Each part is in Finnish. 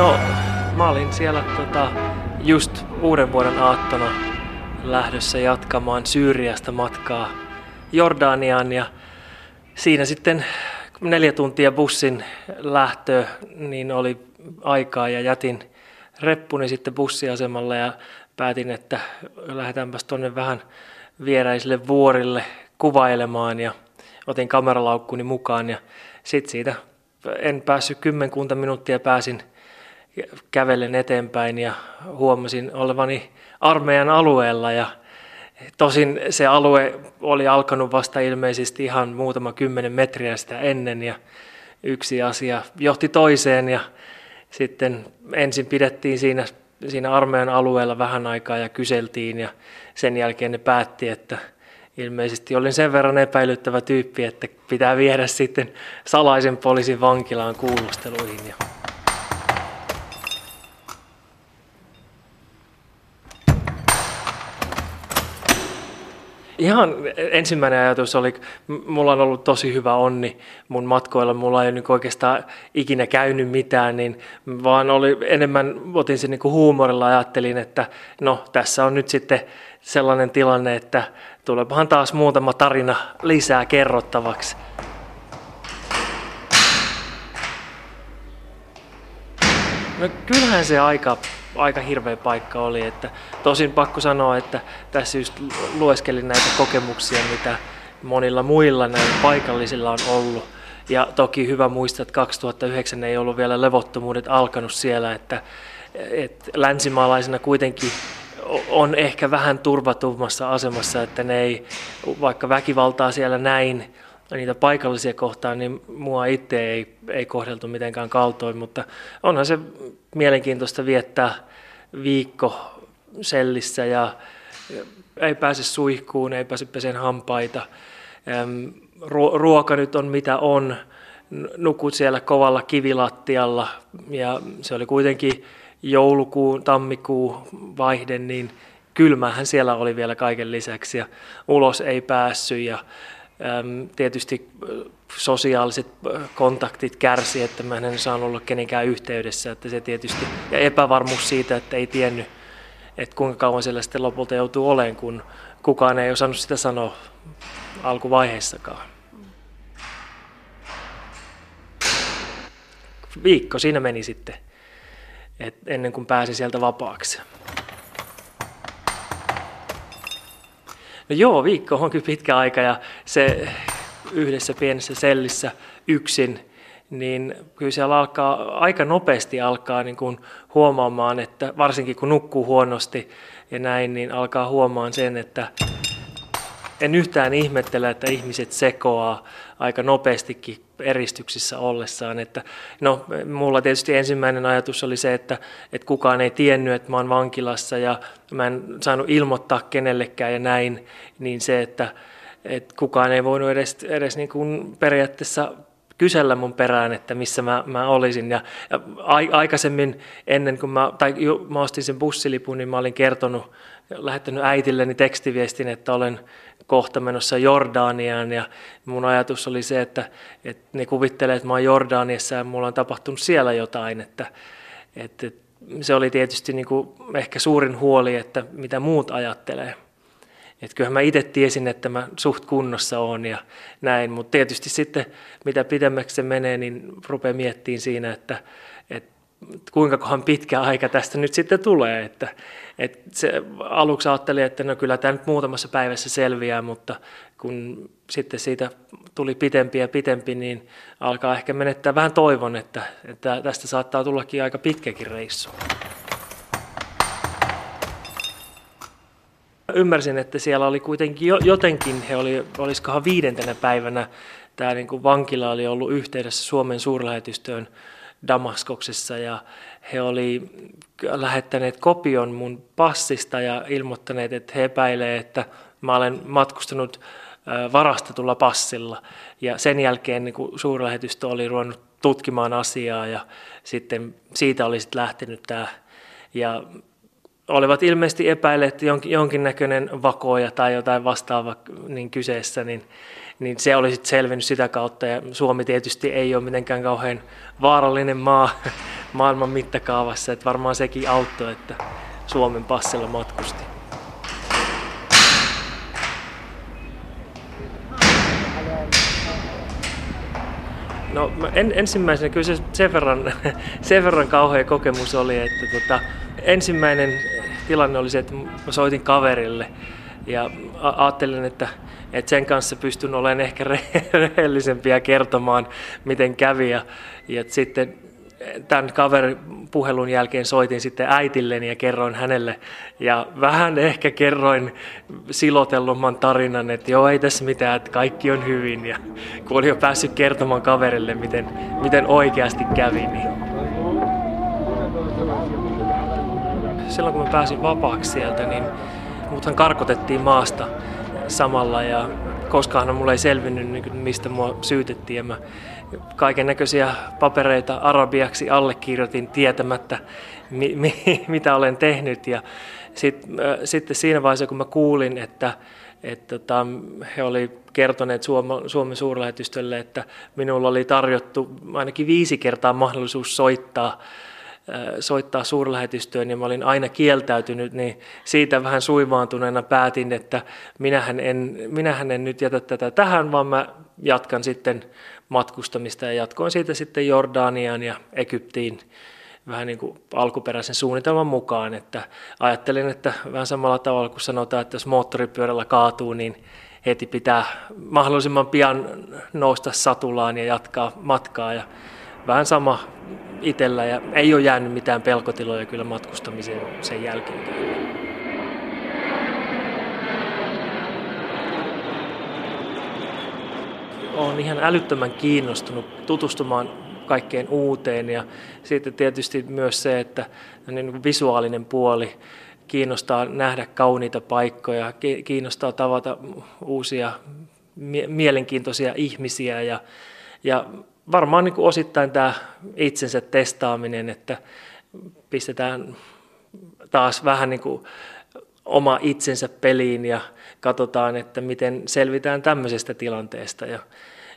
No, mä olin siellä tota, just uuden vuoden aattona lähdössä jatkamaan Syyriasta matkaa Jordaniaan ja siinä sitten neljä tuntia bussin lähtö, niin oli aikaa ja jätin reppuni sitten bussiasemalle ja päätin, että lähdetäänpäs tuonne vähän vieräisille vuorille kuvailemaan ja otin kameralaukkuni mukaan ja sitten siitä en päässyt kymmenkunta minuuttia pääsin kävellen eteenpäin ja huomasin olevani armeijan alueella. Ja tosin se alue oli alkanut vasta ilmeisesti ihan muutama kymmenen metriä sitä ennen. Ja yksi asia johti toiseen ja sitten ensin pidettiin siinä, siinä armeijan alueella vähän aikaa ja kyseltiin. Ja sen jälkeen ne päätti, että ilmeisesti olin sen verran epäilyttävä tyyppi, että pitää viedä sitten salaisen poliisin vankilaan kuulusteluihin. Ja Ihan ensimmäinen ajatus oli, mulla on ollut tosi hyvä onni mun matkoilla, mulla ei ole niin oikeastaan ikinä käynyt mitään, niin vaan oli enemmän, otin sen niin huumorilla, ajattelin, että no tässä on nyt sitten sellainen tilanne, että tuleepahan taas muutama tarina lisää kerrottavaksi. No kyllähän se aika aika hirveä paikka oli. Että tosin pakko sanoa, että tässä just lueskelin näitä kokemuksia, mitä monilla muilla näillä paikallisilla on ollut. Ja toki hyvä muistaa, että 2009 ei ollut vielä levottomuudet alkanut siellä, että, että länsimaalaisena kuitenkin on ehkä vähän turvatummassa asemassa, että ne ei, vaikka väkivaltaa siellä näin, niitä paikallisia kohtaan, niin mua itse ei, ei kohdeltu mitenkään kaltoin, mutta onhan se mielenkiintoista viettää viikko sellissä ja ei pääse suihkuun, ei pääse peseen hampaita. Ruoka nyt on mitä on, nukut siellä kovalla kivilattialla ja se oli kuitenkin joulukuun, tammikuun vaihde, niin kylmähän siellä oli vielä kaiken lisäksi ja ulos ei päässyt ja Tietysti sosiaaliset kontaktit kärsi, että mä en saanut olla kenenkään yhteydessä, että se tietysti, ja epävarmuus siitä, että ei tiennyt, että kuinka kauan siellä sitten lopulta joutuu olemaan, kun kukaan ei osannut sitä sanoa alkuvaiheessakaan. Viikko siinä meni sitten, et ennen kuin pääsi sieltä vapaaksi. No joo, viikko on kyllä pitkä aika ja se yhdessä pienessä sellissä yksin, niin kyllä siellä alkaa, aika nopeasti alkaa niin kuin huomaamaan, että varsinkin kun nukkuu huonosti ja näin, niin alkaa huomaan sen, että en yhtään ihmettele, että ihmiset sekoaa aika nopeastikin eristyksissä ollessaan. Että, no, mulla tietysti ensimmäinen ajatus oli se, että, että kukaan ei tiennyt, että mä oon vankilassa ja mä en saanut ilmoittaa kenellekään ja näin, niin se, että, että kukaan ei voinut edes, edes niin kuin periaatteessa kysellä mun perään, että missä mä, mä olisin. Ja, ja aikaisemmin, ennen kuin mä, tai jo, mä ostin sen bussilipun, niin mä olin kertonut, lähettänyt äitilleni tekstiviestin, että olen kohta menossa Jordaniaan ja mun ajatus oli se, että, että ne kuvittelee, että mä oon Jordaniassa ja mulla on tapahtunut siellä jotain, että, että se oli tietysti niin kuin ehkä suurin huoli, että mitä muut ajattelee. Että kyllähän mä itse tiesin, että mä suht kunnossa on ja näin, mutta tietysti sitten mitä pidemmäksi se menee, niin rupeaa miettimään siinä, että, kuinka kohan pitkä aika tästä nyt sitten tulee. Että, että se, aluksi ajattelin, että no kyllä tämä nyt muutamassa päivässä selviää, mutta kun sitten siitä tuli pitempi ja pitempi, niin alkaa ehkä menettää vähän toivon, että, että tästä saattaa tullakin aika pitkäkin reissu. Ymmärsin, että siellä oli kuitenkin jotenkin, he oli, olisikohan viidentenä päivänä, tämä niin kuin vankila oli ollut yhteydessä Suomen suurlähetystöön Damaskoksessa ja he oli lähettäneet kopion mun passista ja ilmoittaneet, että he epäilee, että mä olen matkustanut varastetulla passilla. Ja sen jälkeen niin suurlähetystö oli ruvennut tutkimaan asiaa ja sitten siitä oli sitten lähtenyt tämä. Ja olivat ilmeisesti epäilleet, että jonkinnäköinen vakoja tai jotain vastaava niin kyseessä, niin niin se olisi selvinnyt sitä kautta. Ja Suomi tietysti ei ole mitenkään kauhean vaarallinen maa maailman mittakaavassa, että varmaan sekin auttoi, että Suomen passilla matkusti. No en, ensimmäisenä kyllä se sen verran, sen verran kauhea kokemus oli, että tota, ensimmäinen tilanne oli se, että mä soitin kaverille ja ajattelin, että, että sen kanssa pystyn olemaan ehkä rehellisempi ja kertomaan, miten kävi. Ja, ja sitten tämän kaverin puhelun jälkeen soitin sitten äitilleni ja kerroin hänelle. Ja vähän ehkä kerroin silotellumman tarinan, että joo ei tässä mitään, että kaikki on hyvin. Ja kun olin jo päässyt kertomaan kaverille, miten, miten oikeasti kävi, niin silloin kun mä pääsin vapaaksi sieltä, niin muthan karkotettiin maasta samalla ja koskaan mulle ei selvinnyt, niin mistä mua syytettiin. Ja mä kaiken näköisiä papereita arabiaksi allekirjoitin tietämättä, mi- mi- mitä olen tehnyt. Ja sit, äh, sitten siinä vaiheessa, kun mä kuulin, että, että tota, he oli kertoneet Suoma, Suomen suurlähetystölle, että minulla oli tarjottu ainakin viisi kertaa mahdollisuus soittaa soittaa suurlähetystöön ja mä olin aina kieltäytynyt, niin siitä vähän suivaantuneena päätin, että minähän en, minähän en nyt jätä tätä tähän, vaan mä jatkan sitten matkustamista ja jatkoin siitä sitten Jordaniaan ja Egyptiin vähän niin kuin alkuperäisen suunnitelman mukaan, että ajattelin, että vähän samalla tavalla kuin sanotaan, että jos moottoripyörällä kaatuu, niin heti pitää mahdollisimman pian nousta satulaan ja jatkaa matkaa ja vähän sama itsellä ja ei ole jäänyt mitään pelkotiloja kyllä matkustamiseen sen jälkeen. Olen ihan älyttömän kiinnostunut tutustumaan kaikkeen uuteen ja sitten tietysti myös se, että niin visuaalinen puoli kiinnostaa nähdä kauniita paikkoja, kiinnostaa tavata uusia mielenkiintoisia ihmisiä ja, ja varmaan niin kuin osittain tämä itsensä testaaminen, että pistetään taas vähän niin kuin oma itsensä peliin ja katsotaan, että miten selvitään tämmöisestä tilanteesta. Ja,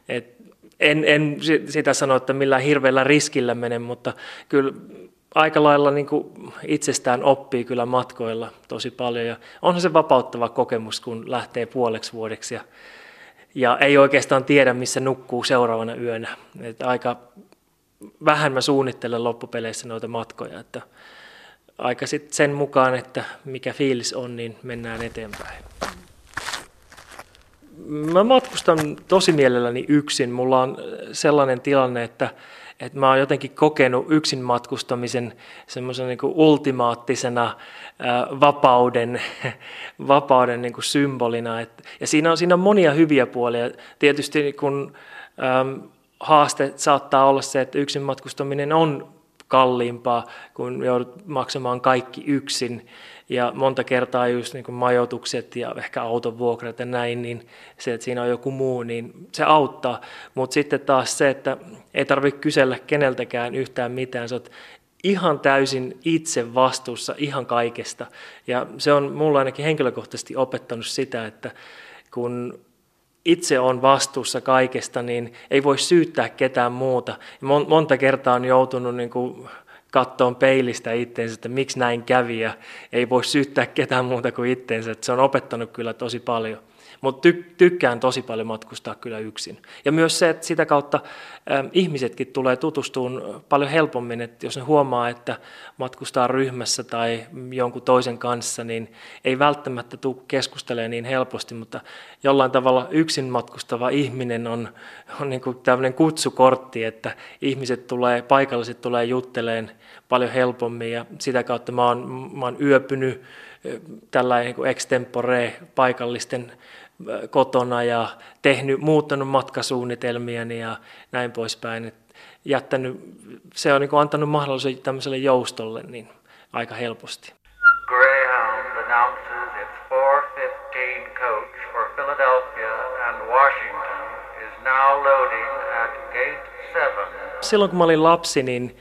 et en, en sitä sano, että millään hirveällä riskillä mene, mutta kyllä aika lailla niin kuin itsestään oppii kyllä matkoilla tosi paljon. Ja onhan se vapauttava kokemus, kun lähtee puoleksi vuodeksi ja ja ei oikeastaan tiedä, missä nukkuu seuraavana yönä. Et aika vähän mä suunnittelen loppupeleissä noita matkoja, että aika sitten sen mukaan, että mikä fiilis on, niin mennään eteenpäin. Mä matkustan tosi mielelläni yksin. Mulla on sellainen tilanne, että että mä oon jotenkin kokenut yksin matkustamisen semmoisen niin ultimaattisena vapauden, vapauden niin kuin symbolina. Ja siinä on, siinä on monia hyviä puolia. Tietysti kun äm, haaste saattaa olla se, että yksin matkustaminen on kalliimpaa, kun joudut maksamaan kaikki yksin ja monta kertaa just niin kuin majoitukset ja ehkä auton vuokrat ja näin, niin se, että siinä on joku muu, niin se auttaa. Mutta sitten taas se, että ei tarvitse kysellä keneltäkään yhtään mitään, sä oot ihan täysin itse vastuussa ihan kaikesta. Ja se on mulla ainakin henkilökohtaisesti opettanut sitä, että kun itse on vastuussa kaikesta, niin ei voi syyttää ketään muuta. Monta kertaa on joutunut niin kuin kattoon peilistä itteensä, että miksi näin kävi ja ei voi syyttää ketään muuta kuin itteensä. Että se on opettanut kyllä tosi paljon. Mutta ty- tykkään tosi paljon matkustaa kyllä yksin. Ja myös se, että sitä kautta ä, ihmisetkin tulee tutustumaan paljon helpommin, että jos ne huomaa, että matkustaa ryhmässä tai jonkun toisen kanssa, niin ei välttämättä tule keskustelemaan niin helposti, mutta jollain tavalla yksin matkustava ihminen on, on niin kuin tämmöinen kutsukortti, että ihmiset tulee, paikalliset tulee jutteleen paljon helpommin ja sitä kautta mä oon, mä oon yöpynyt tällainen niin extempore paikallisten kotona ja tehnyt, muuttanut matkasuunnitelmia ja näin poispäin. Et jättänyt, se on niin antanut mahdollisuuden tämmöiselle joustolle niin aika helposti. Greyhound announces its 415 coach for Philadelphia and Washington is now loading at gate 7. Silloin kun mä olin lapsi, niin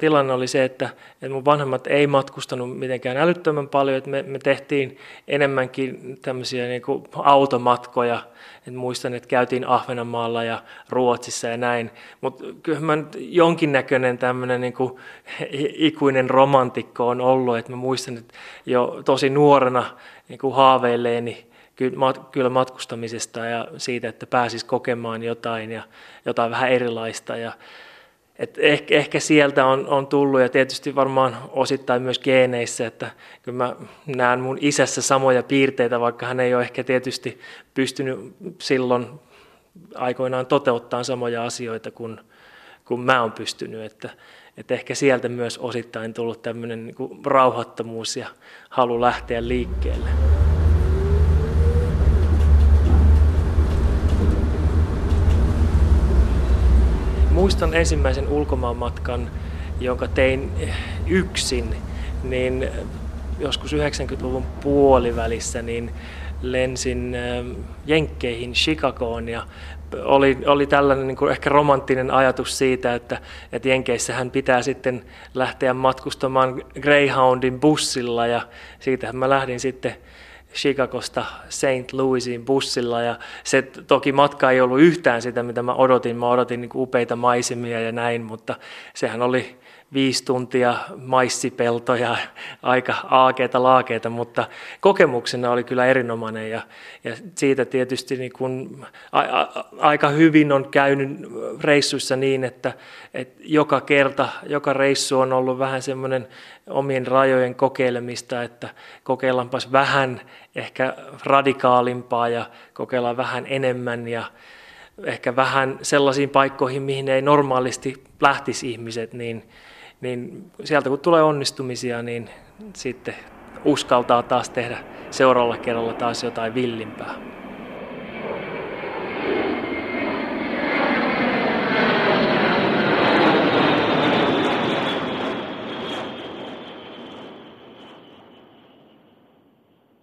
tilanne oli se, että, että mun vanhemmat ei matkustanut mitenkään älyttömän paljon, että me, me tehtiin enemmänkin tämmöisiä niin kuin automatkoja, et muistan, että käytiin Ahvenanmaalla ja Ruotsissa ja näin, mutta kyllä mä nyt jonkinnäköinen tämmöinen niin kuin ikuinen romantikko on ollut, että mä muistan, että jo tosi nuorena niin kuin haaveilleeni kyllä matkustamisesta ja siitä, että pääsis kokemaan jotain ja jotain vähän erilaista. Ja et ehkä, ehkä sieltä on, on tullut ja tietysti varmaan osittain myös geeneissä, että kyllä mä näen mun isässä samoja piirteitä, vaikka hän ei ole ehkä tietysti pystynyt silloin aikoinaan toteuttaa samoja asioita kuin, kuin mä oon pystynyt. Että, että ehkä sieltä myös osittain tullut tämmöinen niin rauhattomuus ja halu lähteä liikkeelle. Muistan ensimmäisen ulkomaanmatkan, jonka tein yksin, niin joskus 90-luvun puolivälissä niin lensin ähm, Jenkkeihin, Chicagoon ja oli, oli tällainen niin kuin ehkä romanttinen ajatus siitä, että, että Jenkeissähän pitää sitten lähteä matkustamaan Greyhoundin bussilla ja siitä mä lähdin sitten Chicagosta St. Louisiin bussilla ja se toki matka ei ollut yhtään sitä, mitä mä odotin. Mä odotin niin upeita maisemia ja näin, mutta sehän oli viisi tuntia maissipeltoja, aika aakeita laakeita, mutta kokemuksena oli kyllä erinomainen ja, ja siitä tietysti niin kun, a, a, aika hyvin on käynyt reissuissa niin, että, että joka kerta, joka reissu on ollut vähän semmoinen omien rajojen kokeilemista, että kokeillaanpas vähän ehkä radikaalimpaa ja kokeillaan vähän enemmän ja ehkä vähän sellaisiin paikkoihin, mihin ei normaalisti lähtisi ihmiset, niin niin sieltä kun tulee onnistumisia, niin sitten uskaltaa taas tehdä seuraavalla kerralla taas jotain villimpää.